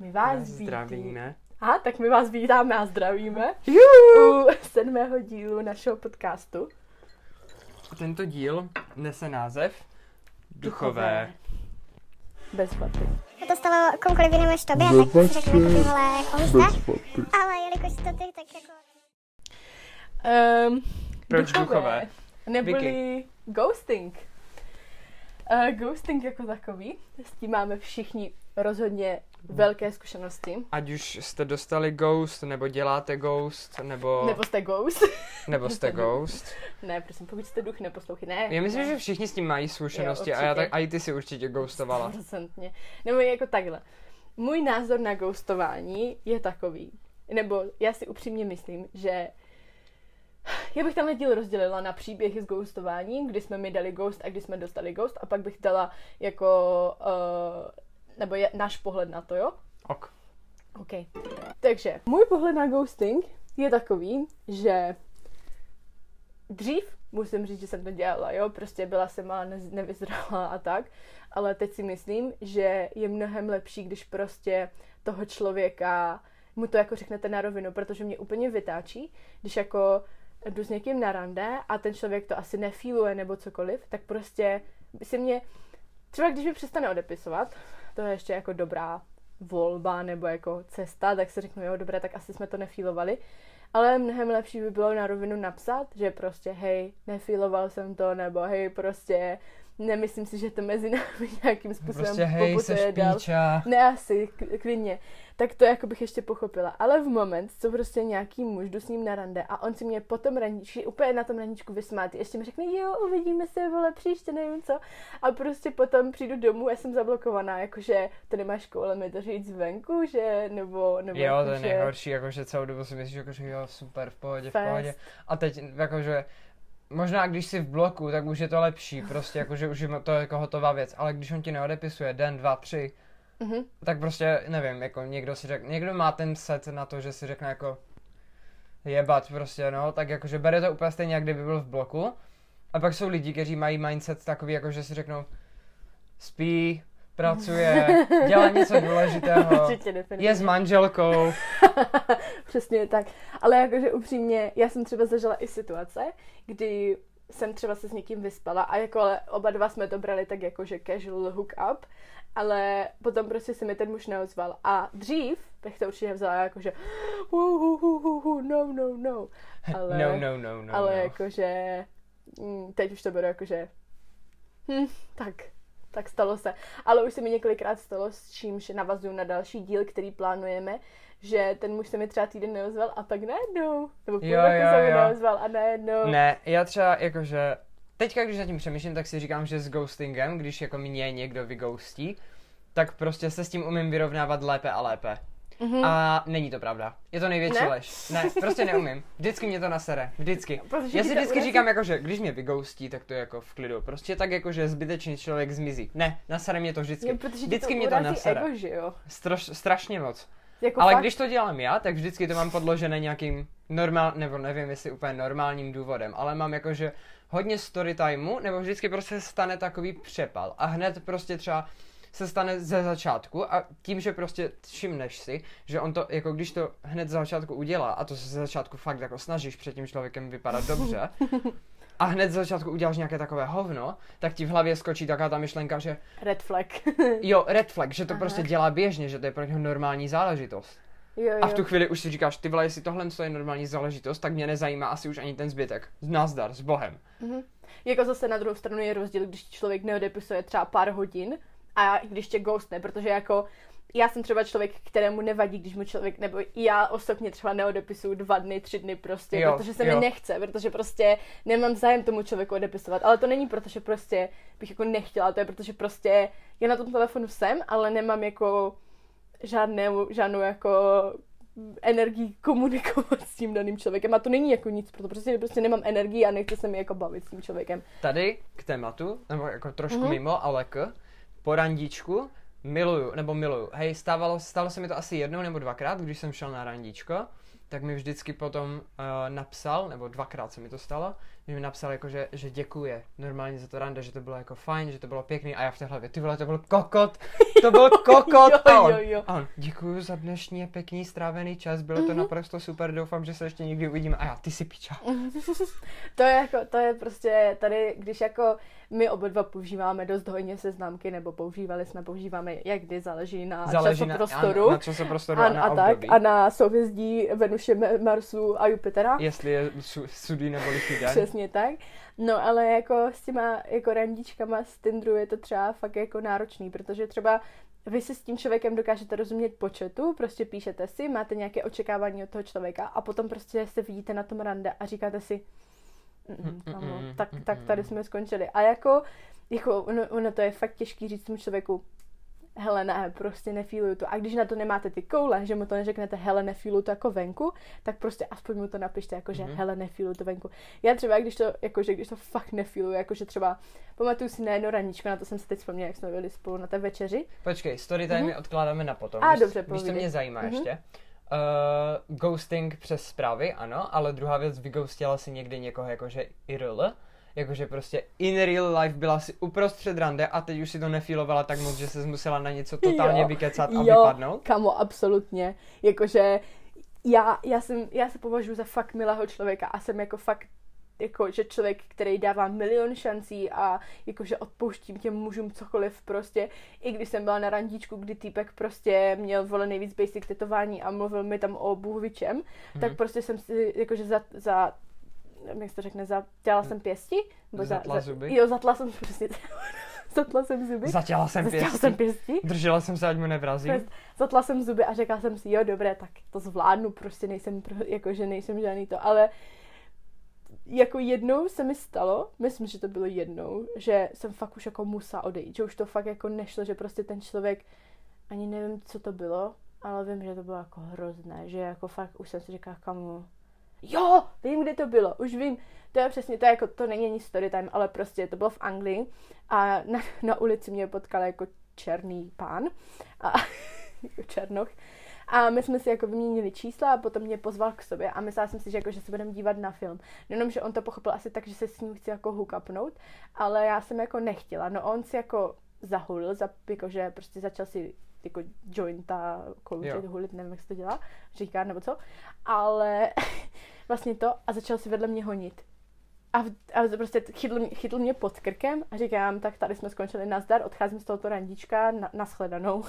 My vás Zdravíme. A tak my vás vítáme a zdravíme Juhu. u sedmého dílu našeho podcastu. Tento díl nese název Duchové. Bez vaty. by to stalo komukoliv jinému než tobě, tak si řeknu, že tohle je jako. Ale jelikož to ty, tak jako... Um, Proč duchové? Neboli ghosting. Uh, ghosting jako takový, s tím máme všichni rozhodně velké zkušenosti. Ať už jste dostali ghost, nebo děláte ghost, nebo, Nebo jste ghost. nebo jste ghost. ne, prosím, pokud jste duch, neposlouchej. Ne, Já myslím, ne. že všichni s tím mají zkušenosti Jo, a, já tak, a i ty si určitě ghostovala. Procentně. Nebo jako takhle. Můj názor na ghostování je takový, nebo já si upřímně myslím, že já bych tenhle díl rozdělila na příběhy s ghostováním, kdy jsme mi dali ghost a kdy jsme dostali ghost a pak bych dala jako, uh, nebo je, náš pohled na to, jo? Ok. OK. Takže můj pohled na ghosting je takový, že dřív musím říct, že jsem to dělala, jo, prostě byla jsem ne- nevyzrala a tak, ale teď si myslím, že je mnohem lepší, když prostě toho člověka mu to jako řeknete na rovinu, protože mě úplně vytáčí, když jako jdu s někým na rande a ten člověk to asi nefíluje nebo cokoliv, tak prostě si mě, třeba když mi přestane odepisovat, to je ještě jako dobrá volba nebo jako cesta, tak si řeknu, jo, dobré, tak asi jsme to nefílovali. Ale mnohem lepší by bylo na rovinu napsat, že prostě hej, nefíloval jsem to, nebo hej, prostě nemyslím si, že to mezi námi nějakým způsobem Prostě hej, poputuje seš dál. píča. Ne, asi, klidně. Tak to jako bych ještě pochopila. Ale v moment, co prostě nějaký muž, jdu s ním na rande a on si mě potom randíčí, úplně na tom randíčku vysmátý, ještě mi řekne, jo, uvidíme se, vole, příště, nevím co. A prostě potom přijdu domů a jsem zablokovaná, jakože to nemáš koule mi to říct venku, že, nebo, nebo Jo, to je nejhorší, jakože celou dobu si myslíš, jakože jo, super, v pohodě, v Fest. pohodě. A teď jakože, možná když jsi v bloku, tak už je to lepší, prostě jakože už je to jako hotová věc, ale když on ti neodepisuje den, dva, tři, Mhm. tak prostě, nevím, jako někdo si řek, někdo má ten set na to, že si řekne jako jebat prostě, no, tak jakože bere to úplně stejně, jak kdyby byl v bloku. A pak jsou lidi, kteří mají mindset takový, jako že si řeknou, spí, pracuje, dělá něco důležitého, je s manželkou, Přesně tak. Ale jakože upřímně, já jsem třeba zažila i situace, kdy jsem třeba se s někým vyspala a jako ale oba dva jsme to brali tak jako, že casual hook up, ale potom prostě se mi ten muž neozval. A dřív bych to určitě vzala jako, že hu, hu, hu, hu, hu, no, no, no. Ale, no, no, no, no, ale no. jakože mm, teď už to beru jakože hm, tak, tak stalo se. Ale už se mi několikrát stalo, s čímž navazuju na další díl, který plánujeme, že ten muž se mi třeba týden neozval a pak najednou, nebo půl Jo, roku jo, se mi neozval a najednou. Ne, já třeba jakože, teďka když nad tím přemýšlím, tak si říkám, že s ghostingem, když jako mě někdo vyghostí, tak prostě se s tím umím vyrovnávat lépe a lépe. Mhm. A není to pravda. Je to největší Ne? lež. Ne, prostě neumím. Vždycky mě to nasere. Vždycky. Protože Já si vždycky říkám, jako, že když mě vyghostí, tak to je jako v klidu. Prostě tak jako, že zbytečný člověk zmizí. Ne, nasere mě to vždycky. Jo, protože vždycky to mě to nasere. ego, že jo? Straš, strašně moc. Jako Ale fakt, když to dělám já, tak vždycky to mám podložené nějakým normál, nebo nevím, jestli úplně normálním důvodem, ale mám jakože hodně story timeu, nebo vždycky prostě se stane takový přepal. A hned prostě třeba se stane ze začátku a tím, že prostě všimneš si, že on to, jako když to hned ze začátku udělá a to se ze začátku fakt jako snažíš před tím člověkem vypadat dobře a hned ze začátku uděláš nějaké takové hovno, tak ti v hlavě skočí taková ta myšlenka, že red flag. jo, red flag, že to Aha. prostě dělá běžně, že to je pro něho normální záležitost. jo, jo. A v tu chvíli už si říkáš, ty vole, jestli tohle je normální záležitost, tak mě nezajímá asi už ani ten zbytek. Nazdar, s Bohem. Mhm. Jako zase na druhou stranu je rozdíl, když člověk neodepisuje třeba pár hodin a když tě ghostne, protože jako já jsem třeba člověk, kterému nevadí, když mu člověk, nebo i já osobně třeba neodepisuju dva dny, tři dny prostě, Jo, protože se jo. mi nechce, protože prostě nemám zájem tomu člověku odepisovat, ale to není proto, že prostě bych jako nechtěla, to je protože prostě já na tom telefonu jsem, ale nemám jako žádnou, žádnou jako energii komunikovat s tím daným člověkem a to není jako nic, proto prostě, prostě nemám energii a nechci se mi jako bavit s tím člověkem. Tady k tématu, nebo jako trošku Mhm. mimo, ale k, po randíčku, miluju, nebo miluju. Hej, stávalo, stalo se mi to asi jednou nebo dvakrát, když jsem šel na randíčko tak mi vždycky potom uh, napsal, nebo dvakrát se mi to stalo, že mi napsal jako, že, že děkuje normálně za to rande, že to bylo jako fajn, že to bylo pěkný a já v té hlavě, ty vole, to byl kokot, to byl kokot Jo, a, on, jo, jo. a on, děkuju za dnešní pěkný strávený čas, bylo to Mhm. naprosto super, doufám, že se ještě někdy uvidíme a já, ty si piča. To je jako, to je prostě tady, když jako my oba dva používáme dost hojně seznamky, nebo používali jsme, používáme jak kdy, záleží na Záleží na, časoprostoru. ano, na časoprostoru a, a, na a tak, období. a na souhvězdí Venuše, Marsu a Jupitera. Jestli je su, sudý nebo lichý den. Přesně tak. No ale jako s těma jako randíčkama z Tinderu je to třeba fakt jako náročný, protože třeba vy si s tím člověkem dokážete rozumět po chatu, prostě píšete si, máte nějaké očekávání od toho člověka a potom prostě se vidíte na tom rande a říkáte si, "Mm, kamo, tak, tak tady jsme skončili. A jako, jako ono, ono to je fakt těžký říct tomu člověku, hele ne, prostě nefíluju to. A když na to nemáte ty koule, že mu to neřeknete, hele nefíluju to jako venku, tak prostě aspoň mu to napište, jako že Mhm. hele nefíluju to venku. Já třeba, když to, jakože, když to fakt nefíluju, jakože třeba, pamatuju si na jedno raníčko, na to jsem se teď vzpomněla, jak jsme byli spolu na té večeři. Počkej, story time Mhm. odkládáme na potom. A, Víš- dobře, Víš, co povídej. mě zajímá Mhm. ještě? Uh, ghosting přes zprávy, ano, ale druhá věc, vyghostila si někdy někoho jakože IRL, jakože prostě in real life byla si uprostřed rande a teď už si to nefílovala tak moc, že se musela na něco totálně Jo. vykecat a Jo. vypadnout. Kamo, absolutně. Jakože já, já, jsem, já se považuji za fakt milého člověka a jsem jako fakt jako, že člověk, který dává milion šancí a jakože odpouštím těm mužům cokoliv prostě, i když jsem byla na randíčku, kdy týpek prostě měl vole nejvíc basic tetování a mluvil mi tam o bůhvičem, mm-hmm. tak prostě jsem si jakože za, za jak se to řekne, zatěla jsem pěsti? Nebo Zatla zuby? Jo, zatla jsem přesně, zatla jsem zuby. Zatěla jsem Zatěla pěstí. jsem pěsti. Držela jsem se, ať mu nevrazí. Zatla jsem zuby a řekla jsem si, jo, dobré, tak to zvládnu, prostě nejsem, pro, jako, že nejsem žádný to, ale jako jednou se mi stalo, myslím, že to bylo jednou, že jsem fakt už jako musela odejít, že už to fakt jako nešlo, že prostě ten člověk, ani nevím, co to bylo, ale vím, že to bylo jako hrozné, že jako fakt už jsem si říkala, kamu, jo, vím, kde to bylo, už vím, to je přesně, to je jako, to není ani story time, ale prostě to bylo v Anglii a na, na ulici mě potkal jako černý pán a jako černoch. A my jsme si jako vyměnili čísla a potom mě pozval k sobě a myslela jsem si, že, jako, že se budeme dívat na film. Jenom, že on to pochopil asi tak, že se s ním chci jako hookupnout, ale já jsem jako nechtěla. No on si jako zahulil, za, jako, že prostě začal si jako jointa kouřit, hulit, nevím, jak se to dělá, říká nebo co, ale vlastně to a začal si vedle mě honit. A, v, a prostě chytl, mě- chytl mě pod krkem a říkám, tak tady jsme skončili nazdar, odcházím z tohoto randíčka na, na shledanou.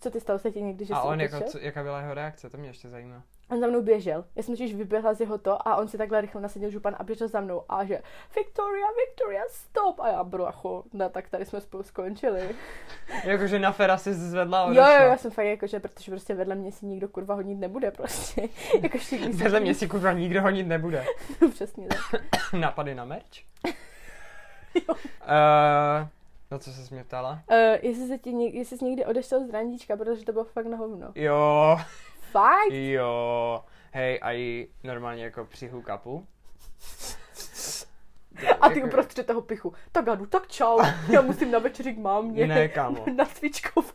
Co ty stalo se ti někdy, že A jsi on jako, co, jaká byla jeho reakce, to mě ještě zajímá. On za mnou běžel. Já jsem totiž vyběhla z jeho to a on si takhle rychle nasadil župan a běžel za mnou a že Victoria, Victoria, stop! A já bracho, no tak tady jsme spolu skončili. Jakože na Fera si zvedla a Jo, jo, já jsem fakt jako, že protože prostě vedle mě si nikdo kurva honit nebude prostě. jako se- Vedle mě si kurva nikdo honit nebude. Přesně tak. Nápady na merch? Jo. Uh, no co se mě ptala? Uh, jestli, se ti jestli jsi někdy odešel z randíčka, protože to bylo fakt na hovno. Jo, Fakt? jo. Hej, a i normálně jako při hookupu. A ty uprostřed toho pichu. Tak Adu, tak čau. Já musím na večeři k mámě. Ne, kámo. Na cvičkovou.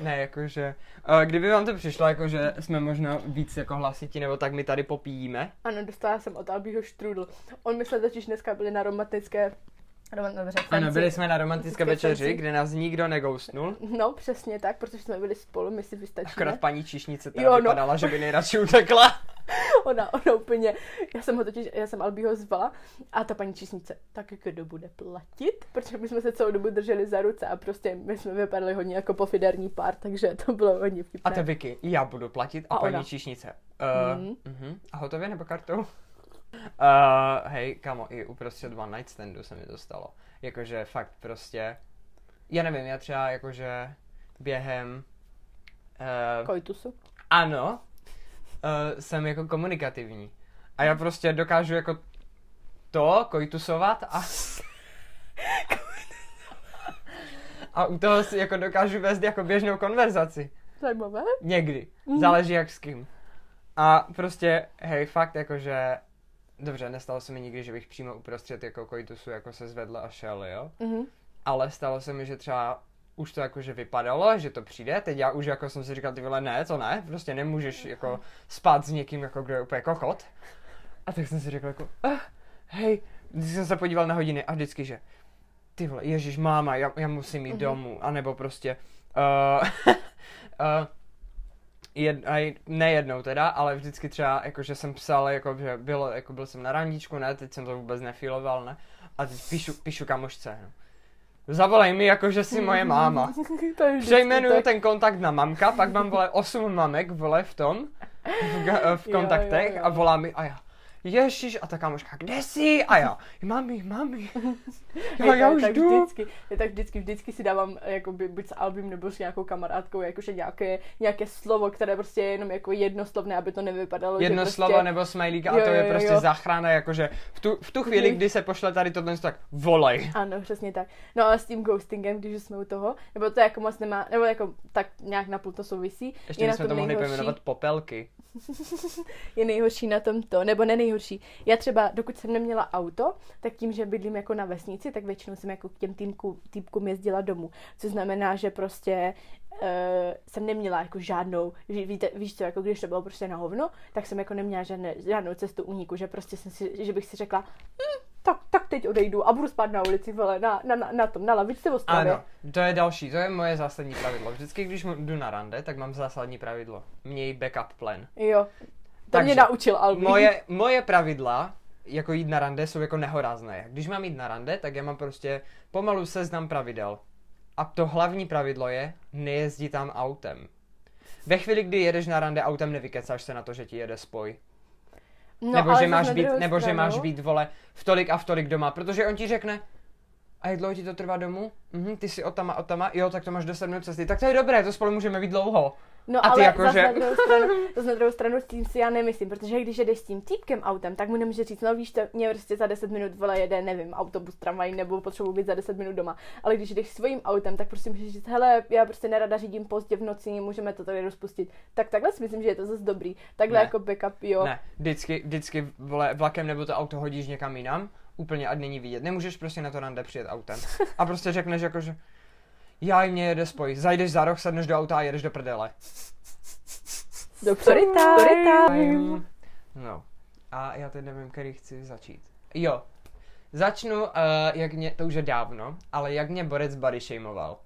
Ne, jakože, kdyby vám to přišlo, jakože jsme možná víc jako hlasití, nebo tak my tady popíjíme. Ano, dostala jsem od Albího štrůdl. On myslel totiž dneska byli na romantické... Roman, dobře, Ano, byli jsme na romantické Fancy. večeři, kde nás nikdo negoustnul. No, přesně tak, protože jsme byli spolu, my si vystačíme. Akorát paní číšnice teda Jo, no. vypadala, že by nejradši utekla. Ona, ona úplně, já jsem ho totiž, já jsem Albího zvala a ta paní čísnice, tak kdo bude platit? Protože my jsme se celou dobu drželi za ruce a prostě my jsme vypadali hodně jako pofiderní pár, takže to bylo hodně vtipné. A to Vicky, já budu platit a, A paní ona. číšnice. Uh, Mhm. uh-huh. A hotově nebo kartou? Uh, hej, kamo, i uprostřed one night standu se mi to stalo. Jakože fakt prostě, já nevím, já třeba jakože během, uh, Koitusu. ano, uh, jsem jako komunikativní. A já prostě dokážu jako to kojtusovat a... a u toho si jako dokážu vést jako běžnou konverzaci. Zajímavé. Někdy. Mhm. Záleží jak s kým. A prostě, hej, fakt jakože... Dobře, nestalo se mi nikdy, že bych přímo uprostřed jako koitusu jako se zvedl a šel, jo? Mhm. Ale stalo se mi, že třeba už to jakože vypadalo, že to přijde, teď já už jako jsem si říkal, ty vole, ne, to ne, prostě nemůžeš jako spát s někým, jako kdo je úplně kokot. A tak jsem si řekl jako, ah, hej, když jsem se podíval na hodiny a vždycky, že ty vole, ježíš, máma, já, já musím jít mm-hmm. domů, anebo prostě, uh, uh, jed, aj, nejednou teda, ale vždycky třeba, jakože jsem psal, jako, že bylo, jako byl jsem na randíčku, ne, teď jsem to vůbec nefiloval, ne, a teď píšu, píšu kamošce, no. Zavolej mi, jako že jsi moje máma. Přejmenuju ten kontakt na mamka, pak mám, vole, osm mamek, vole, v tom, v, v kontaktech jo, jo, jo. a volá mi, a já, Ježíš, a ta kámoška, kde jsi? A já, mami, mami, já, já už tak jdu. Vždycky, já tak vždycky, vždycky si dávám jakoby, buď s Albím nebo s nějakou kamarádkou, jakože nějaké, nějaké slovo, které prostě je jenom jako jednoslovné, aby to nevypadalo. Jedno že prostě... slovo nebo smajlík a to je prostě jo. záchrana, jakože v tu, v tu chvíli, kdy se pošle tady tohle, tak volej. Ano, přesně tak. No a s tím ghostingem, když jsme u toho, nebo to jako moc nemá, nebo jako tak nějak napůl to souvisí. Ještě bychom to mohli pojmenovat popelky. je nejhorší na tom to, nebo ne nejhorší. Já třeba, dokud jsem neměla auto, tak tím, že bydlím jako na vesnici, tak většinou jsem jako k těm týmku, týpkům jezdila domů. Co znamená, že prostě uh, jsem neměla jako žádnou, ví, víte, víš co, jako když to bylo prostě na hovno, tak jsem jako neměla žádné, žádnou cestu úniku, že prostě jsem si, že bych si řekla, hm, tak, tak teď odejdu a budu spát na ulici, vole, na, na, na, na tom, na lavičce v Ostravě. Ano, to je další, to je moje zásadní pravidlo. Vždycky, když jdu na rande, tak mám zásadní pravidlo. Měj backup plan. Jo, to mě naučil Albi. Moje, moje pravidla, jako jít na rande, jsou jako nehorázné. Když mám jít na rande, tak já mám prostě pomalu seznam pravidel. A to hlavní pravidlo je, nejezdí tam autem. Ve chvíli, kdy jedeš na rande autem, nevykecáš se na to, že ti jede spoj. No, nebo že máš být, nebo že máš být, vole, v tolik a v tolik doma, protože on ti řekne, a jak dlouho ti to trvá domů? Mhm, ty jsi otama, otama, jo, tak to máš 10 minut cesty, tak to je dobré, to spolu můžeme být dlouho. No a ale ty jako, zase že... na druhou stranu, zase na druhou stranu s tím si já nemyslím, protože když jdeš s tím týpkem autem, tak mu nemůže říct, no víš, to mě prostě za 10 minut vole jede, nevím, autobus, tramvaj, nebo potřebuji být za 10 minut doma. Ale když jdeš svým autem, tak prostě můžeš říct, hele, já prostě nerada řídím pozdě v noci, můžeme to tady rozpustit. Tak takhle si myslím, že je to zase dobrý. Takhle ne. jako backup, jo. Ne, vždycky, vždycky vole, vlakem nebo to auto hodíš někam jinam, úplně ať není vidět. Nemůžeš prostě na to rande přijet autem. A prostě řekneš jako, že já mě jede spoj. Zajdeš za roh, sedneš do auta a jedeš do prdele. Do story time. No. A já teď nevím, který chci začít. Jo. Začnu, uh, jak mě, to už je dávno, ale jak mě Borec body shameoval.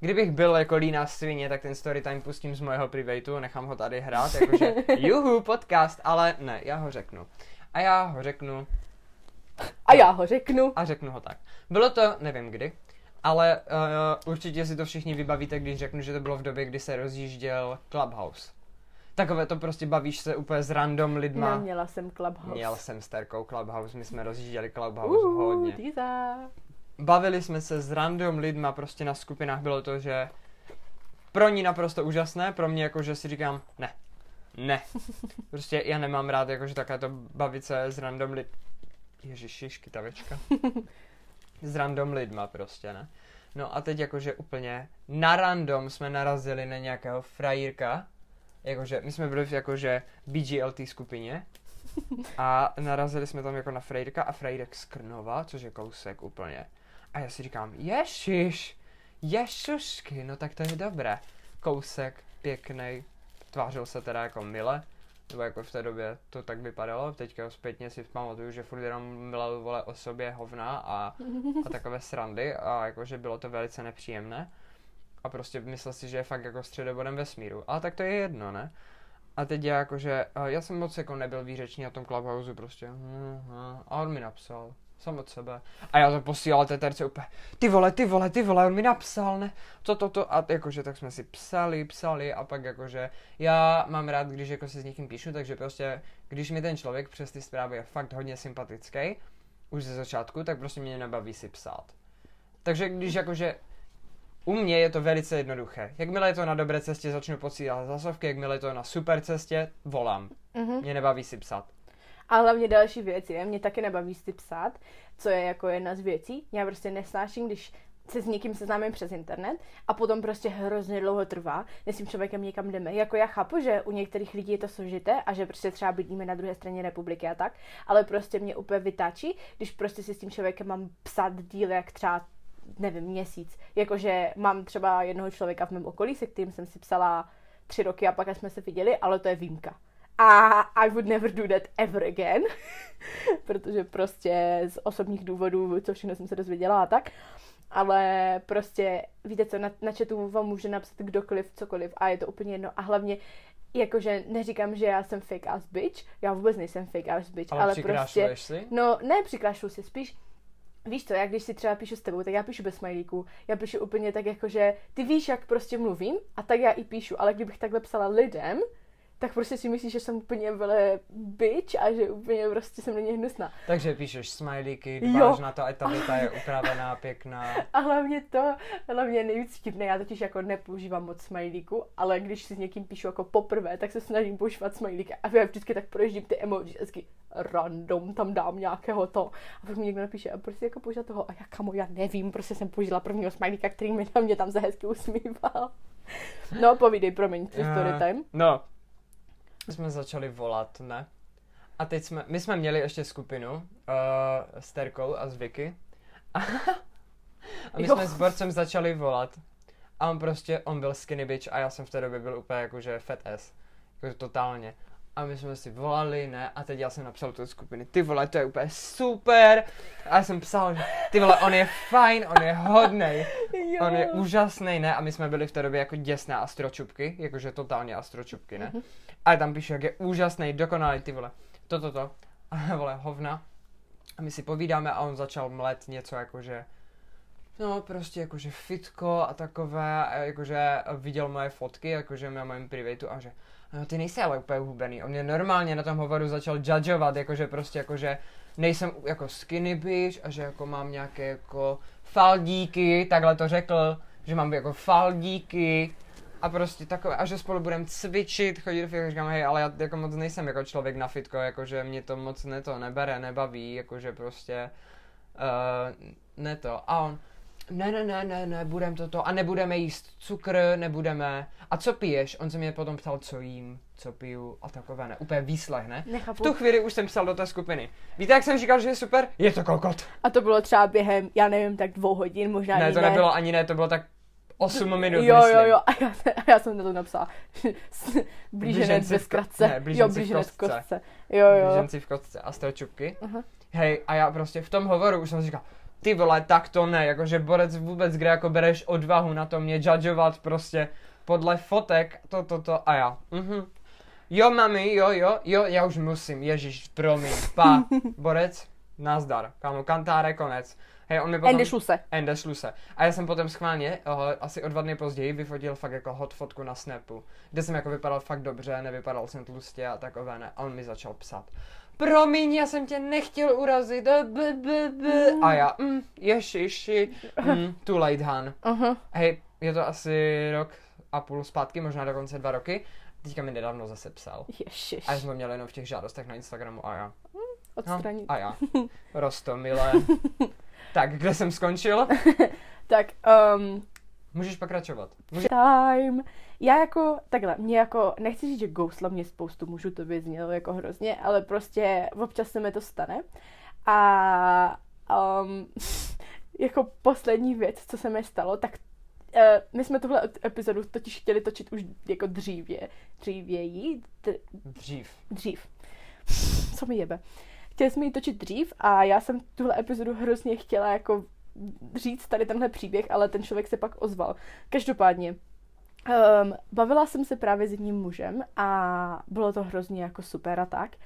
Kdybych byl jako líná svině, tak ten story time pustím z mojeho privatu, nechám ho tady hrát, jakože juhu, podcast, ale ne, já ho řeknu. A já ho řeknu. A já ho řeknu. A řeknu ho tak. Bylo to, nevím kdy, ale uh, určitě si to všichni vybavíte, když řeknu, že to bylo v době, kdy se rozjížděl Clubhouse. Takové to prostě bavíš se úplně s random lidma. Neměla jsem Clubhouse. Měl jsem s Terkou Clubhouse, my jsme rozjížděli Clubhouse uh, hodně. Týza. Bavili jsme se s random lidma prostě na skupinách, bylo to, že pro ní naprosto úžasné, pro mě jako, že si říkám, ne, ne. Prostě já nemám rád, jakože také to bavit se s random lid... Ježiši, škytavečka. s random lidma prostě, ne. No a teď jakože úplně na random jsme narazili na nějakého frajírka, jakože my jsme byli v jakože BGLT skupině a narazili jsme tam jako na Frejdka a Frejdek z Krnova, což je kousek úplně. A já si říkám, ježiš, ješušky, no tak to je dobré. Kousek, pěkný, tvářil se teda jako mile, nebo jako v té době to tak vypadalo, teďka zpětně si pamatuju, že furt jenom milal vole o sobě hovna a, a takové srandy a jakože bylo to velice nepříjemné a prostě myslel si, že je fakt jako středobodem vesmíru. Ale tak to je jedno, ne? A teď já jakože, já jsem moc jako nebyl výřečný na tom Clubhouse prostě. Hm, hm, a on mi napsal, sam od sebe. A já to posílal té terce úplně, ty vole, ty vole, ty vole, on mi napsal, ne? To, to, to. A jakože tak jsme si psali, psali a pak jakože, já mám rád, když jako si s někým píšu, takže prostě, když mi ten člověk přes ty zprávy je fakt hodně sympatický, už ze začátku, tak prostě mě nebaví si psát. Takže když jakože u mě je to velice jednoduché. Jakmile je to na dobré cestě, začnu posílat zasovky, jakmile je to na super cestě, volám. Mm-hmm. Mě nebaví si psát. A hlavně další věc je, mě taky nebaví si psát, co je jako jedna z věcí. Já prostě nesnáším, když se s někým seznámím přes internet a potom prostě hrozně dlouho trvá, než s tím člověkem někam jdeme. Jako já chápu, že u některých lidí je to složité a že prostě třeba bydlíme na druhé straně republiky a tak, ale prostě mě úplně vytáčí, když prostě si s tím člověkem mám psát díl jak třeba nevím, měsíc. Jakože mám třeba jednoho člověka v mém okolí, se kterým jsem si psala tři roky a pak jsme se viděli, ale to je výjimka. A I would never do that ever again, protože prostě z osobních důvodů, co všechno jsem se dozvěděla a tak. Ale prostě, víte co, na, na chatu vám může napsat kdokoliv, cokoliv a je to úplně jedno. A hlavně, jakože neříkám, že já jsem fake ass bitch, já vůbec nejsem fake ass bitch, Ale, ale, prostě, si? no ne přikrášlu si, spíš Víš co, já když si třeba píšu s tebou, tak já píšu bez smajlíků. Já píšu úplně tak jako, že ty víš, jak prostě mluvím a tak já i píšu, ale kdybych takhle psala lidem, tak prostě si myslíš, že jsem úplně vele bitch a že úplně prostě jsem není hnusná. Takže píšeš smajlíky, Jo. dbáš na to, ať ta věta je upravená, pěkná. A hlavně to, hlavně nejvíc vtipné, já totiž jako nepoužívám moc smajlíku, ale když si s někým píšu jako poprvé, tak se snažím používat smajlíky a já vždycky tak projíždím ty emoji, vždycky random tam dám nějakého to. A pak mi někdo napíše, a prostě jako používat toho, a já kamo, já nevím, prostě jsem použila prvního smajlíka, který mi na mě tam za hezky usmíval. No, povídej, promiň, to story Eh, time. No, my jsme začali volat, ne? A teď jsme, my jsme měli ještě skupinu uh, s Terkou a s Vicky. A, a my Jo. jsme s Borcem začali volat. A on prostě, on byl skinny bitch a já jsem v té době byl úplně jakože fat ass. Jakože totálně. A my jsme si volali, ne? A teď já jsem napsal té skupiny, ty vole, to je úplně super. A já jsem psal, že ty vole, on je fajn, on je hodnej. Jo. On je úžasný, ne? A my jsme byli v té době jako děsné astročupky, jakože totálně astročupky, ne? A tam píše, jak je úžasný, dokonalý, ty vole. To, to, to. A vole, hovna. A my si povídáme a on začal mlet něco jakože, no prostě jakože fitko a takové, a jakože viděl moje fotky, jakože na mém privatu a že, no ty nejsi ale úplně hubený. On mě normálně na tom hovoru začal judgeovat, jakože prostě jakože nejsem jako skinny bitch a že jako mám nějaké jako faldíky, takhle to řekl, že mám jako faldíky a prostě takové, a že spolu budeme cvičit, chodit do fitko, říkám, hej, ale já jako moc nejsem jako člověk na fitko, jakože mě to moc ne to nebere, nebaví, jakože prostě uh, ne to. A on, ne, ne, ne, ne, ne, budem toto a nebudeme jíst cukr, nebudeme. A co piješ? On se mě potom ptal, co jím, co piju a takové, ne, úplně výslech, ne? V Nechápu. tu chvíli už jsem psal do té skupiny. Víte, jak jsem říkal, že je super? Je to kokot. A to bylo třeba během, já nevím, tak dvou hodin, možná Ne, ani to nebylo ani ne, to bylo tak 8 minut, Jo, myslím. jo, jo, a já, a já jsem na to napsala. Blíženec Blíženci bez v ko- kratce. ne, jo, blíženci v blíženec v kostce. kostce. Jo, jo. Blíženci v kostce a. Aha. Hej, a já prostě v tom hovoru už jsem si říkal, ty vole, tak to ne, jakože borec vůbec, kde jako bereš odvahu na to mě judgeovat prostě podle fotek, to, to, to a já. Mhm. Jo, mami, jo, jo, jo, já už musím, ježíš, promiň, pa, borec, nazdar, kámo, kantáre, konec. Hej, on mi potom... Ende šluse. Ende šluse. A já jsem potom schválně, uh, asi o dva dny později, vyfotil fakt jako hot fotku na Snapu, kde jsem jako vypadal fakt dobře, nevypadal jsem tlustě a takové ne. A on mi začal psát. Promiň, já jsem tě nechtěl urazit. a b, b, b. A já, mm, ježiši, mm, too late, Han. Aha. Hej, je to asi rok a půl zpátky, možná dokonce dva roky. Teďka mi nedávno zase psal. Ježiš. A já jsem ho měl jenom v těch žádostech na Instagramu a já. No, Odstranit. a já. Rostomilé. tak, kde jsem skončil? Tak, um, Můžeš pokračovat. Může... time. Já jako, takhle, mě jako, nechci říct, že ghostla mě spoustu mužů, to by znělo jako hrozně, ale prostě občas se mi to stane. A um, jako poslední věc, co se mi stalo, tak uh, my jsme tuhle epizodu totiž chtěli točit už jako dřívě, dřívěji, d- Dřív. dřív. Co mi jebe. Chtěli jsme ji točit dřív a já jsem tuhle epizodu hrozně chtěla jako říct tady tenhle příběh, ale ten člověk se pak ozval. Každopádně, um, bavila jsem se právě s jedním mužem a bylo to hrozně jako super a tak.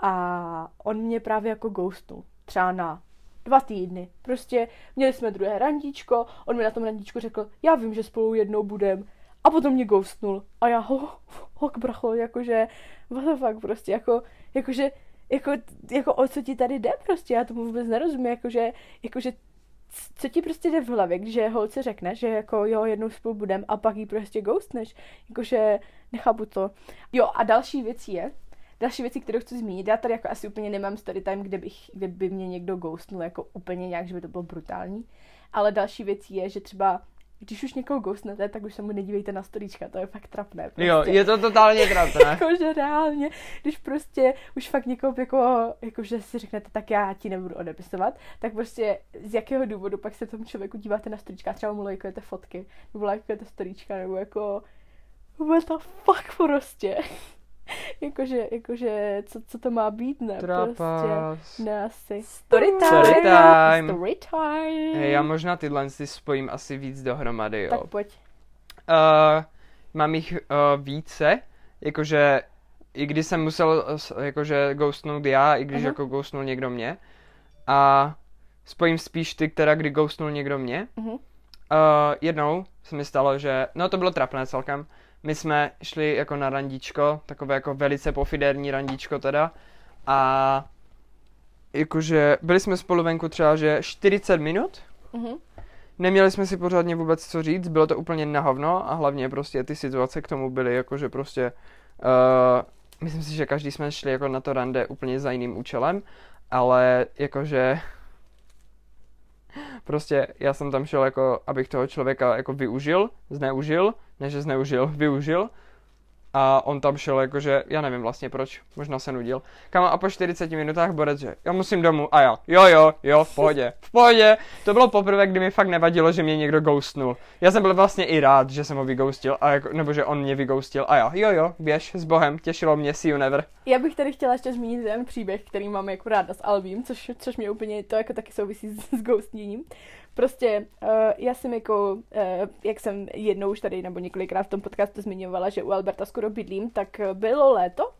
A on mě právě jako ghostnul. Třeba na dva týdny. Prostě měli jsme druhé randíčko, on mi na tom randíčku řekl, já vím, že spolu jednou budem. A potom mě ghostnul. A já, ho, hok bracho, jakože, what the fuck, prostě, jako, jakože, jako, jako o co ti tady jde prostě, já tomu vůbec nerozumím, jakože, jakože, co ti prostě jde v hlavě, když holce řekne, že jako jo, jednou spolu budem a pak jí prostě ghostneš, jakože nechápu to. Jo a další věc je, další věci, kterou chci zmínit, já tady jako asi úplně nemám story time, kde, bych, kde by mě někdo ghostnul jako úplně nějak, že by to bylo brutální, ale další věc je, že třeba když už někoho ghostnete, tak už se mu nedívejte na storíčka, to je fakt trapné. Prostě. Jo, je to totálně trapné. Jakože reálně, když prostě už fakt někoho jako, jakože si řeknete, tak já ti nebudu odepisovat, tak prostě z jakého důvodu pak se tomu člověku díváte na storíčka, třeba mu lajkujete fotky, nebo lajkujete storíčka, nebo jako what the fuck prostě. jakože, jakože, co, co to má být, ne? Trapas. Prostě, ne asi. Story time. Story time. Story time. Hej, já možná tyhle si spojím asi víc dohromady, jo. Tak pojď. Uh, mám jich uh, více, jakože i když jsem musel uh, jakože ghostnout já, i když Aha. jako ghostnul někdo mě. A spojím spíš ty, která kdy ghostnul někdo mě. Mhm. Uh, jednou se mi stalo, že, no to bylo trapné celkem, my jsme šli jako na randíčko, takové jako velice pofiderní randíčko teda. A jakože byli jsme spolu venku třeba, že 40 minut, Mhm. Neměli jsme si pořádně vůbec co říct, bylo to úplně na hovno a hlavně prostě ty situace k tomu byly jakože prostě uh, myslím si, že každý jsme šli jako na to rande úplně za jiným účelem, ale jakože prostě já jsem tam šel jako, abych toho člověka jako využil, zneužil, ne že zneužil, využil a on tam šel jakože, já nevím vlastně proč, možná se nudil. Kama a po 40 minutách Borec, že já musím domů a já, jo jo, jo, v pohodě, v pohodě. To bylo poprvé, kdy mi fakt nevadilo, že mě někdo ghostnul. Já jsem byl vlastně i rád, že jsem ho vyghostil, a jako, nebo že on mě vyghostil a já, jo jo, běž s Bohem, těšilo mě, see you never. Já bych tady chtěla ještě zmínit ten příběh, který mám jako ráda s Albím, což, což mě úplně, to jako taky souvisí s, s ghostněním. Prostě uh, já jsem jako, uh, jak jsem jednou už tady nebo několikrát v tom podcastu zmiňovala, že u Alberta skoro bydlím, tak eh, bylo léto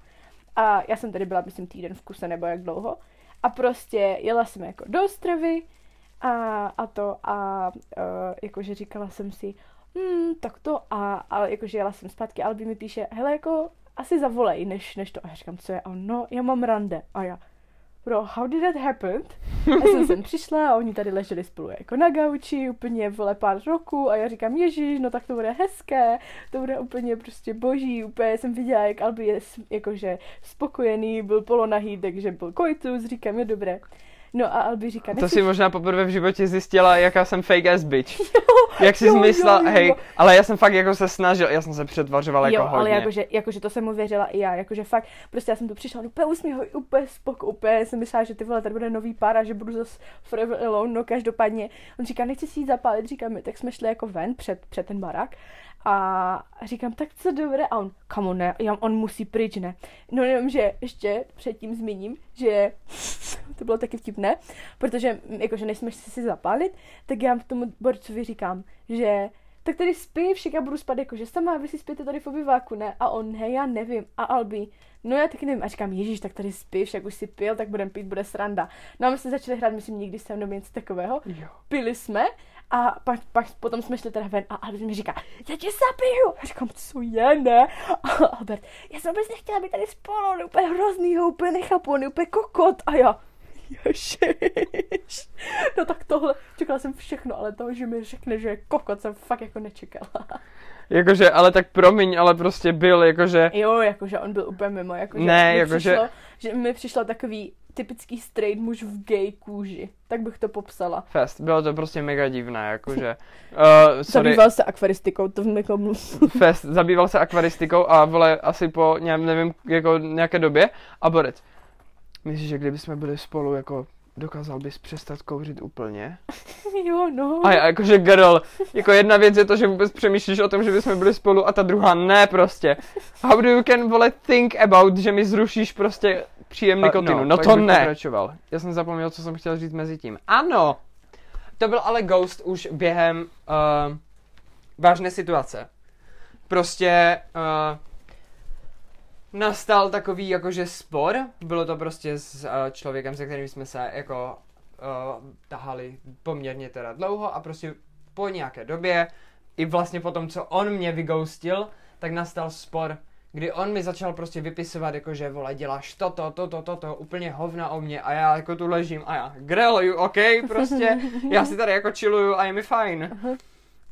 a já jsem tady byla, myslím, týden v kuse nebo jak dlouho. A prostě jela jsem jako do Ostravy a, a to a uh, jakože říkala jsem si, hmm, tak to a, a jakože jela jsem zpátky, Albi mi píše, hele jako asi zavolej, než, než to. A já říkám, co je? A on, no, já mám rande. A já, bro, how did that happen? Já jsem sem přišla a oni tady leželi spolu jako na gauči, úplně vole pár roků a já říkám, ježiš, no tak to bude hezké, to bude úplně prostě boží, úplně jsem viděla, jak Albi je jakože spokojený, byl polonahý, takže byl koitus, říkám, je dobré. No a Albi říká, To si možná poprvé v životě zjistila, jaká jsem fake ass bitch. Jak jsi jo, myslela, jo, jo. hej, ale já jsem fakt jako se snažil, já jsem se přetvařoval jako jo, hodně. ale jakože, jakože to jsem mu věřila i já, jakože fakt, prostě já jsem tu přišla, no úplně usmíhový, úplně spok, úplně jsem myslela, že ty vole, tady bude nový pár a že budu zase forever alone, no každopádně, on říká, nechci si jít zapálit, říkám mi, tak jsme šli jako ven před, před ten barák a říkám, tak co dobré, a on, kamo ne, já, on musí pryč, ne. No jenom, že ještě předtím zmíním, že to bylo taky vtipné, protože mm, jakože než jsme si zapálit, tak já tomu borcovi říkám, že tak tady spí, však já budu spát jakože sama, vy si spíte tady v obyváku, ne? A on, hej, já nevím. A Albi, no já taky nevím. A říkám, ježíš, tak tady spí, však už si pil, tak budeme pít, bude sranda. No a my jsme začali hrát, myslím, někdy se mnou něco takového. Jo. Pili jsme a pak, pak potom jsme šli teda ven a Albert mi říká, já tě zapiju. A říkám, co je, ne? A Albert, já jsem vůbec nechtěla být tady spolu, on je úplně hrozný, úplně nechápu, on je úplně kokot. A já, Ježiš. No tak tohle, čekala jsem všechno, ale to, že mi řekne, že je kokot, jsem fakt jako nečekala. Jakože, ale tak promiň, ale prostě byl, jakože, Jo, jakože on byl úplně mimo, jakože Ne, mi jakože- přišlo, že mi přišlo takový typický straight muž v gay kůži. Tak bych to popsala. fest, bylo to prostě mega divné, jakože, uh, sorry, Zabýval se akvaristikou, to jako fest, zabýval se akvaristikou a vole, asi po, ně, nevím, jako nějaké době a borec. Myslíš, že kdybychom byli spolu, jako dokázal bys přestat kouřit úplně? Jo, no. A já jakože girl, jako jedna věc je to, že vůbec přemýšlíš o tom, že bychom byli spolu a ta druhá ne prostě. How do you can, vole, think about, že mi zrušíš prostě příjem nikotinu? no, No, to ne. Pokračoval. Já jsem zapomněl, co jsem chtěl říct mezi tím. Ano, to byl ale ghost už během uh, vážné situace. Prostě uh, nastal takový jakože spor, bylo to prostě s uh, člověkem, se kterým jsme se jako uh, tahali poměrně teda dlouho a prostě po nějaké době, i vlastně po tom, co on mě vygoustil, tak nastal spor, kdy on mi začal prostě vypisovat, jakože vole, děláš toto, toto, toto, úplně hovna o mě a já jako tu ležím a já, grel, you OK, prostě, já si tady jako chilluju a je mi fajn.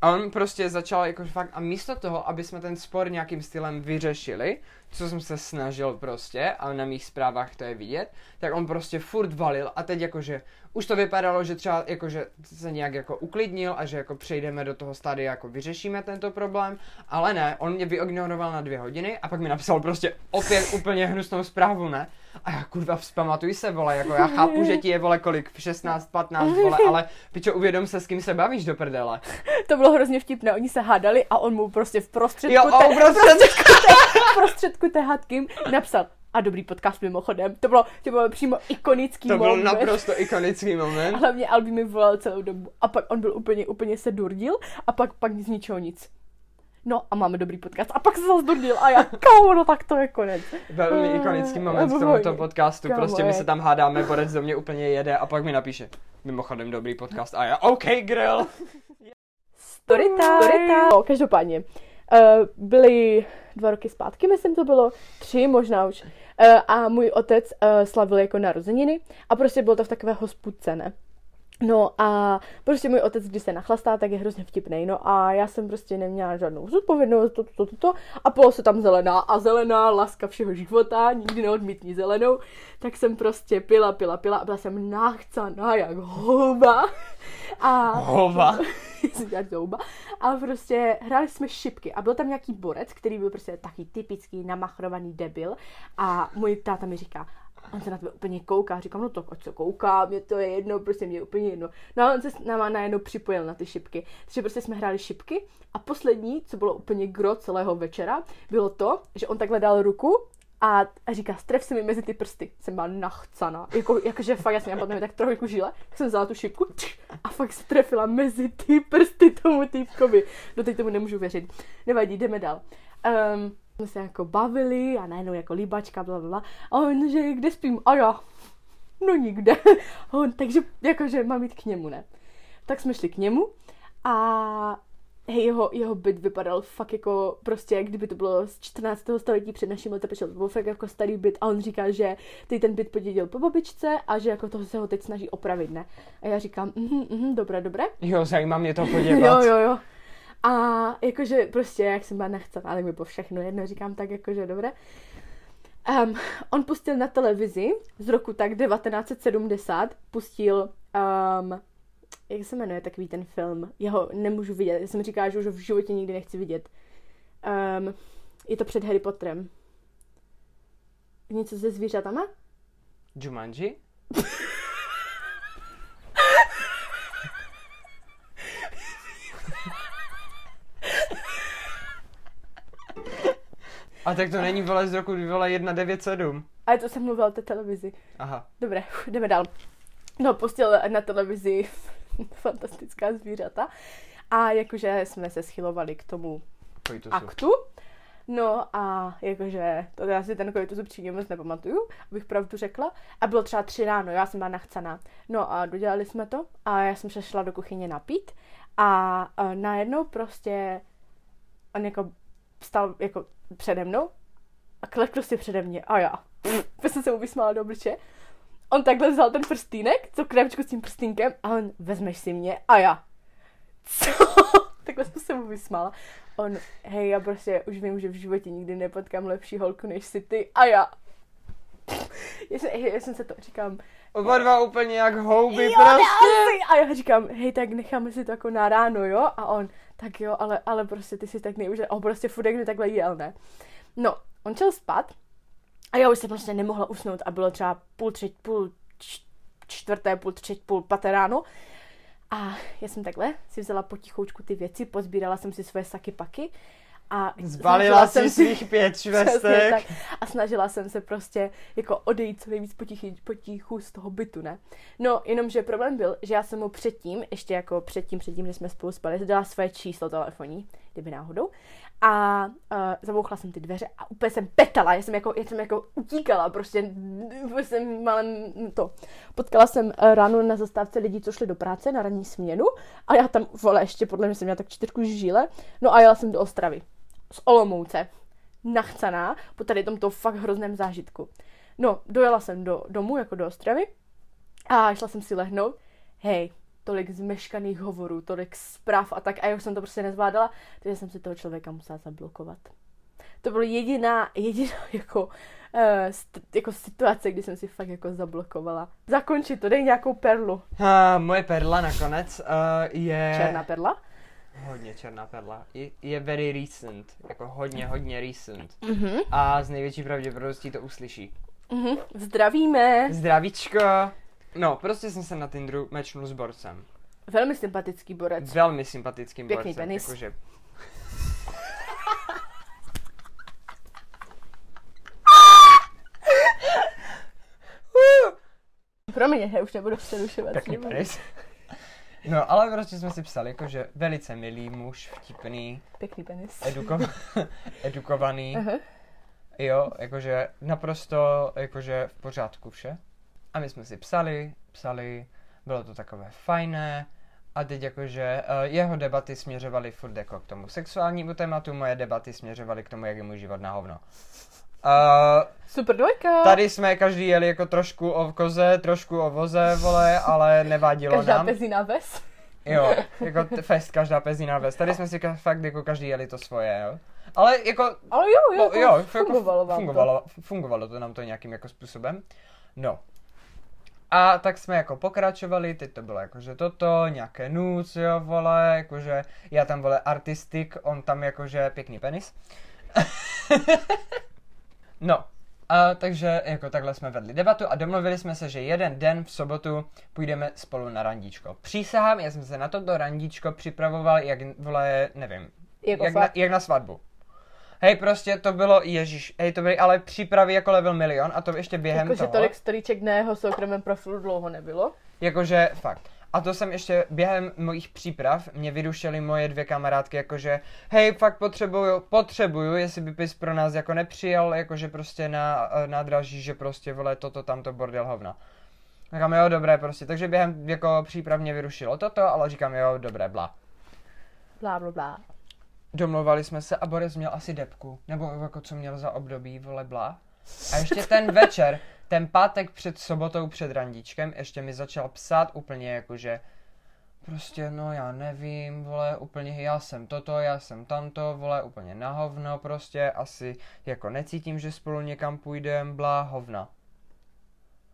A on prostě začal jako fakt, a místo toho, aby jsme ten spor nějakým stylem vyřešili, co jsem se snažil prostě, a na mých zprávách to je vidět, tak on prostě furt valil a teď jakože už to vypadalo, že třeba jako, že se nějak jako uklidnil a že jako přejdeme do toho stádia, jako vyřešíme tento problém, ale ne, on mě vyignoroval na dvě hodiny a pak mi napsal prostě opět úplně hnusnou zprávu, ne? A já kurva vzpamatuj se, vole, jako já chápu, že ti je, vole, kolik, 16, 15, vole, ale pičo, uvědom se, s kým se bavíš do prdele. To bylo hrozně vtipné, oni se hádali a on mu prostě v prostředku, Jo, té, o, prostě, v prostředku té hádky napsal a dobrý podcast mimochodem. To bylo, to bylo přímo ikonický to byl moment. naprosto ikonický moment. A hlavně Albi mi volal celou dobu. A pak on byl úplně, úplně se durdil a pak, pak z ničeho nic. No a máme dobrý podcast. A pak se zase durdil a já, kámo, no tak to je konec. Velmi Eh, ikonický moment v tomto podcastu, Kámo, prostě my je. se tam hádáme, Borec do mě úplně jede a pak mi napíše, mimochodem dobrý podcast a já, OK, grill. Story time. Story time. No, každopádně. Uh, byly dva roky zpátky, myslím to bylo, tři možná už. Uh, a můj otec uh, slavil jako narozeniny a prostě bylo to v takové hospudce, ne? No a prostě můj otec, když se nachlastá, tak je hrozně vtipný. No a já jsem prostě neměla žádnou zodpovědnost, to, to, to, to. A bylo se tam zelená a zelená, láska všeho života, nikdy neodmítní zelenou. Tak jsem prostě pila, pila, pila a byla jsem nachcaná jak houba. A Hova. jak. A prostě hráli jsme šipky a byl tam nějaký borec, který byl prostě taky typický namachrovaný debil. A můj táta mi říká, on se na tebe úplně kouká, říkám, no tak ať se kouká, mě to je jedno, prostě mě je úplně jedno. No a on se s náma najednou připojil na ty šipky. Takže prostě jsme hráli šipky a poslední, co bylo úplně gro celého večera, bylo to, že on takhle dal ruku a, a říká, stref se mi mezi ty prsty. Jsem byla nachcaná. Jako, jakože fakt jasně, a potom mi tak trochu žile, tak jsem vzala tu šipku a fakt se trefila mezi ty prsty tomu týpkovi. Doteď tomu nemůžu věřit. Nevadí, jdeme dál. Um, jsme se jako bavili a najednou jako líbačka, bla, bla, bla. A on, že kde spím? A já, no nikde. A on, takže jakože mám jít k němu, ne? Tak jsme šli k němu a hej, jeho, jeho byt vypadal fakt jako prostě, jak kdyby to bylo z 14. století před naším letopočtem. To byl fakt jako starý byt a on říká, že ty ten byt podědil po babičce a že jako toho se ho teď snaží opravit, ne? A já říkám, mhm, mhm, dobré, dobré. Jo, zajímá mě to Jo, podívat. jo, jo. A jakože prostě, jak jsem byla nechcená, ale mi po všechno jedno říkám tak jakože dobré. Um, on pustil na televizi z roku tak 1970, pustil, um, jak se jmenuje takový ten film, jeho nemůžu vidět, já jsem říkala, že už ho v životě nikdy nechci vidět. Um, je to před Harry Potterem. Něco se zvířatama? Jumanji? A tak to není vole z roku vole 197. Ale to jsem mluvila o té televizi. Aha. Dobré, jdeme dál. No, pustil na televizi fantastická zvířata a jakože jsme se schylovali k tomu Pojď to jsou. aktu. No a jakože, to já si ten kojitus upřímně moc nepamatuju, abych pravdu řekla. A bylo třeba tři ráno, já jsem byla nachcaná. No a dodělali jsme to a já jsem se šla do kuchyně napít a, a najednou prostě on jako stal jako přede mnou a klekl si přede mě a já. Pff, jsem se mu vysmála do obliče. On takhle vzal ten prstýnek, co kremčku s tím prstýnkem a on, vezmeš si mě a já. Co? Takhle jsem se mu vysmála. On, hej, já prostě už vím, že v životě nikdy nepotkám lepší holku než si ty a já. Já jsem, já jsem se to říkám, Oba dva úplně jak houby jo, prostě. asi. A já říkám, hej, tak necháme si to jako na ráno, jo? A on, tak jo, ale, ale prostě ty si tak neužil. On prostě furt jak takhle jel, ne? No, on šel spát a já už jsem prostě nemohla usnout a bylo třeba půl, třetí, půl čtvrté, půl třetí, půl paté ráno. A já jsem takhle si vzala potichoučku ty věci, pozbírala jsem si svoje saky paky a Zbalila si jsem svých pět švestek. A snažila jsem se prostě jako odejít co nejvíc potichy, potichu z toho bytu, ne? No, jenomže problém byl, že já jsem mu předtím, ještě jako předtím, předtím, než jsme spolu spali, dala své číslo telefonní, kdyby náhodou. A uh, zabouchla jsem ty dveře a úplně jsem petala, já jsem jako, já jsem jako utíkala, prostě jsem malem to. Potkala jsem uh, ráno na zastávce lidí, co šli do práce na ranní směnu a já tam, vole, ještě podle mě jsem měla tak čtyřku žíle, no a jela jsem do Ostravy z Olomouce, nachcaná po tady tomto fakt hrozném zážitku. No, dojela jsem do domu, jako do Ostravy a šla jsem si lehnout. Hej, tolik zmeškaných hovorů, tolik zpráv a tak a já už jsem to prostě nezvládala, takže jsem si toho člověka musela zablokovat. to byla jediná, jediná jako, uh, st- jako situace, kdy jsem si fakt jako zablokovala. Zakončit to, dej nějakou perlu. Uh, moje perla nakonec uh, je... Černá perla? Hodně černá perla. Je, je very recent. Jako hodně, hodně recent. Mhm. A z největší pravděpodobností to uslyší. Mhm. Zdravíme. Zdravíčko. No, prostě jsem se na Tinderu mečnul s borcem. Velmi sympatický borec. Velmi sympatickým Pěkný borcem. penis. Jakože... Promiň, já už nebudu přerušovat. Pěkný penis. No, ale prostě jsme si psali, jakože velice milý muž, vtipný, Pěkný penis. edukov- edukovaný. Aha. Jo, jakože naprosto, jakože v pořádku vše. A my jsme si psali, psali, bylo to takové fajné. A teď jakože uh, jeho debaty směřovaly furt jako k tomu sexuálnímu tématu, moje debaty směřovaly k tomu, jak je můj život na hovno. Uh, Super dvojka. tady jsme každý jeli jako trošku o koze, trošku o voze, vole, ale nevadilo Každá nám. pezina ves. Jo, jako t- fest, každá pezina vést. Tady jsme si ka- fakt jako každý jeli to svoje, jo. Ale jako Ale jo, jo, No, to jo, fungovalo jako, vám fungovalo, to. fungovalo to nám to nějakým jako způsobem. No. A tak jsme jako pokračovali, teď to bylo jakože toto, nějaké nuc, jo, vole, jakože já tam, vole, artistik, on tam jakože pěkný penis. no, a takže jako takhle jsme vedli debatu a domluvili jsme se, že jeden den v sobotu půjdeme spolu na randíčko. Přísahám, já jsem se na toto randíčko připravoval, jak, vole, nevím, Jako jak, na, jak na svatbu. Hej, prostě to bylo, ježíš, hej, to byly ale přípravy jako level milion a to ještě během Jakože toho. tolik storíček na jeho soukromém profilu dlouho nebylo. Jakože fakt. A to jsem ještě během mojich příprav, mě vyrušily moje dvě kamarádky, jakože hej, fakt potřebuju, potřebuju, jestli by bys pro nás jako nepřijal, jakože prostě na eh, nádraží, že prostě vole toto, tamto bordel hovna. Říkám, jo, dobré, prostě, takže během jako příprav mě vyrušilo toto, ale říkám, jo, dobré, bla. Blá, blá, blá. Domlouvali jsme se a Boris měl asi depku, nebo jako co měl za období, vole, bla. A ještě ten večer, ten pátek před sobotou před randíčkem, ještě mi začal psát úplně jakože prostě no já nevím, vole, úplně já jsem toto, já jsem tamto, vole, úplně na hovno prostě, asi jako necítím, že spolu někam půjdem, blá, hovna.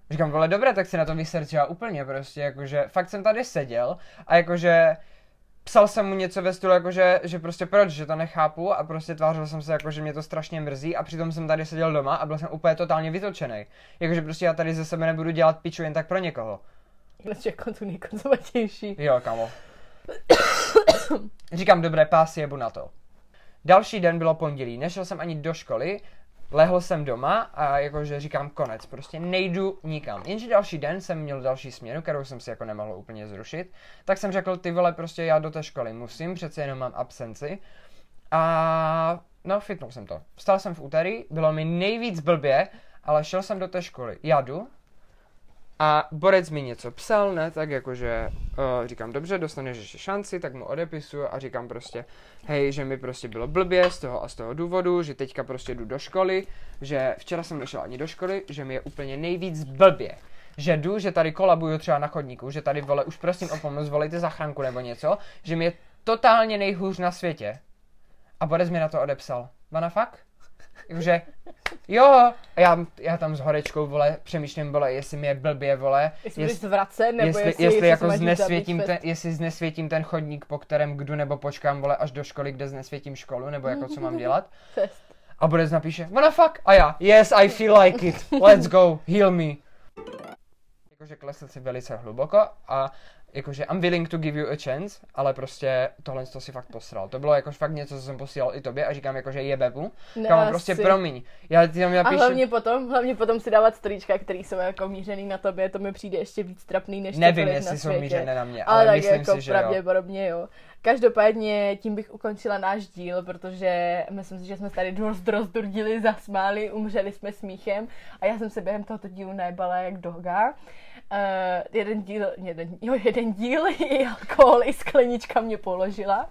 Říkám, vole, dobré, tak si na to já úplně prostě, jakože, fakt jsem tady seděl a jakože, psal jsem mu něco ve stylu, jakože, že prostě proč, že to nechápu a prostě tvářil jsem se jako, že mě to strašně mrzí a přitom jsem tady seděl doma a byl jsem úplně totálně vytočený. Jakože prostě já tady ze sebe nebudu dělat piču jen tak pro někoho. Hned jako tu nejkonzervatější. Jo, kamo. Říkám, dobré, pás jebu na to. Další den bylo pondělí, nešel jsem ani do školy, lehl jsem doma a jakože říkám konec, prostě nejdu nikam. Jenže další den jsem měl další směnu, kterou jsem si jako nemohl úplně zrušit, tak jsem řekl, ty vole, prostě já do té školy musím, přece jenom mám absenci. A no, fitnul jsem to. Vstal jsem v úterý, bylo mi nejvíc blbě, ale šel jsem do té školy. Já jdu, a Borec mi něco psal, ne, tak jakože uh, říkám, dobře, dostaneš ještě šanci, tak mu odepisuju a říkám prostě, hej, že mi prostě bylo blbě z toho a z toho důvodu, že teďka prostě jdu do školy, že včera jsem nešel ani do školy, že mi je úplně nejvíc blbě. Že jdu, že tady kolabuju třeba na chodníku, že tady vole, už prosím o pomoc, volejte zachránku nebo něco, že mi je totálně nejhůř na světě. A Borec mi na to odepsal. Vana fakt? Jakože, jo, a já, já tam s horečkou, vole, přemýšlím, vole, jestli mi je blbě, vole, Jestli budeš zvracet, nebo jestli, jestli, jestli, jako znesvětím ten, jestli znesvětím ten chodník, po kterém jdu, nebo počkám, vole, až do školy, kde znesvětím školu, nebo jako co mám dělat. A Borec napíše, what the fuck? A já, yes, I feel like it, let's go, heal me. Jakože klesl si velice hluboko a jakože I'm willing to give you a chance, ale prostě tohle to si fakt posral. To bylo jakož fakt něco, co jsem posílal i tobě a říkám jakože je bebu. Kámo, prostě promiň. Já ti tam A napíšu, hlavně potom, hlavně potom si dávat storíčka, který jsou jako mířený na tobě, to mi přijde ještě víc trapný, než nevím, jestli na jsou mířené na mě, Ale, ale, tak myslím jako si, že jo. pravděpodobně jo. Každopádně tím bych ukončila náš díl, protože myslím si, že jsme tady dost rozdurdili, zasmáli, umřeli jsme smíchem a já jsem se během tohoto dílu najbala jak doga. Uh, jeden díl, jeden, jo, jeden díl i alkohol, i sklenička mě položila.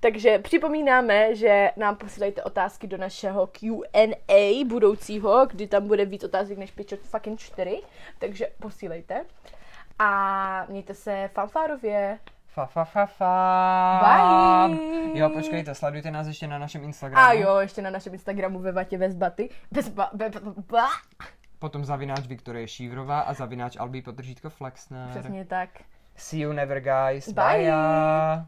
Takže připomínáme, že nám posílejte otázky do našeho Q&A budoucího, kdy tam bude víc otázek než 5 fucking 4, takže posílejte. A mějte se fanfárově. Fa, fa, fa, fa. Bye. Jo, počkejte, sledujte nás ještě na našem Instagramu. A jo, ještě na našem Instagramu ve vatě bez baty. Bez ba, be, be, ba. Potom zavináč Viktorie Šívrová a zavináč Albí Potržítko Flexner. Přesně tak. See you never, guys. Bye. Bye.